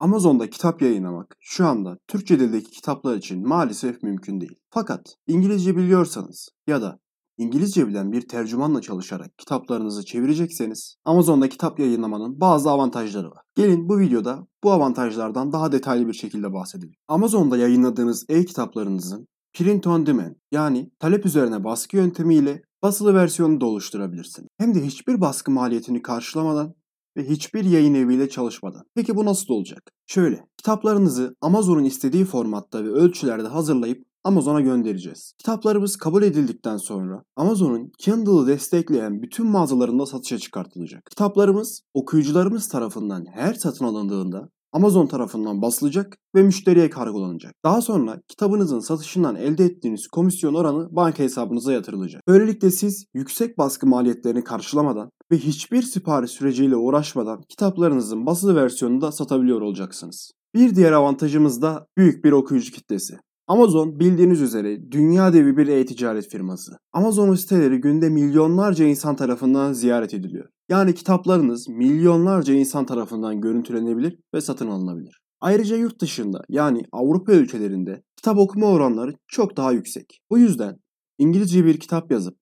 Amazon'da kitap yayınlamak şu anda Türkçe dildeki kitaplar için maalesef mümkün değil. Fakat İngilizce biliyorsanız ya da İngilizce bilen bir tercümanla çalışarak kitaplarınızı çevirecekseniz Amazon'da kitap yayınlamanın bazı avantajları var. Gelin bu videoda bu avantajlardan daha detaylı bir şekilde bahsedelim. Amazon'da yayınladığınız e-kitaplarınızın print on demand yani talep üzerine baskı yöntemiyle basılı versiyonu da oluşturabilirsiniz. Hem de hiçbir baskı maliyetini karşılamadan ve hiçbir yayın eviyle çalışmadan. Peki bu nasıl olacak? Şöyle, kitaplarınızı Amazon'un istediği formatta ve ölçülerde hazırlayıp Amazon'a göndereceğiz. Kitaplarımız kabul edildikten sonra Amazon'un Kindle'ı destekleyen bütün mağazalarında satışa çıkartılacak. Kitaplarımız okuyucularımız tarafından her satın alındığında Amazon tarafından basılacak ve müşteriye kargolanacak. Daha sonra kitabınızın satışından elde ettiğiniz komisyon oranı banka hesabınıza yatırılacak. Böylelikle siz yüksek baskı maliyetlerini karşılamadan ve hiçbir sipariş süreciyle uğraşmadan kitaplarınızın basılı versiyonunu da satabiliyor olacaksınız. Bir diğer avantajımız da büyük bir okuyucu kitlesi. Amazon bildiğiniz üzere dünya devi bir e-ticaret firması. Amazon siteleri günde milyonlarca insan tarafından ziyaret ediliyor. Yani kitaplarınız milyonlarca insan tarafından görüntülenebilir ve satın alınabilir. Ayrıca yurt dışında yani Avrupa ülkelerinde kitap okuma oranları çok daha yüksek. Bu yüzden İngilizce bir kitap yazıp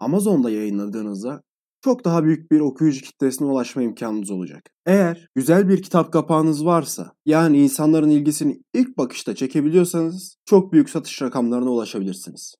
Amazon'da yayınladığınızda çok daha büyük bir okuyucu kitlesine ulaşma imkanınız olacak. Eğer güzel bir kitap kapağınız varsa, yani insanların ilgisini ilk bakışta çekebiliyorsanız çok büyük satış rakamlarına ulaşabilirsiniz.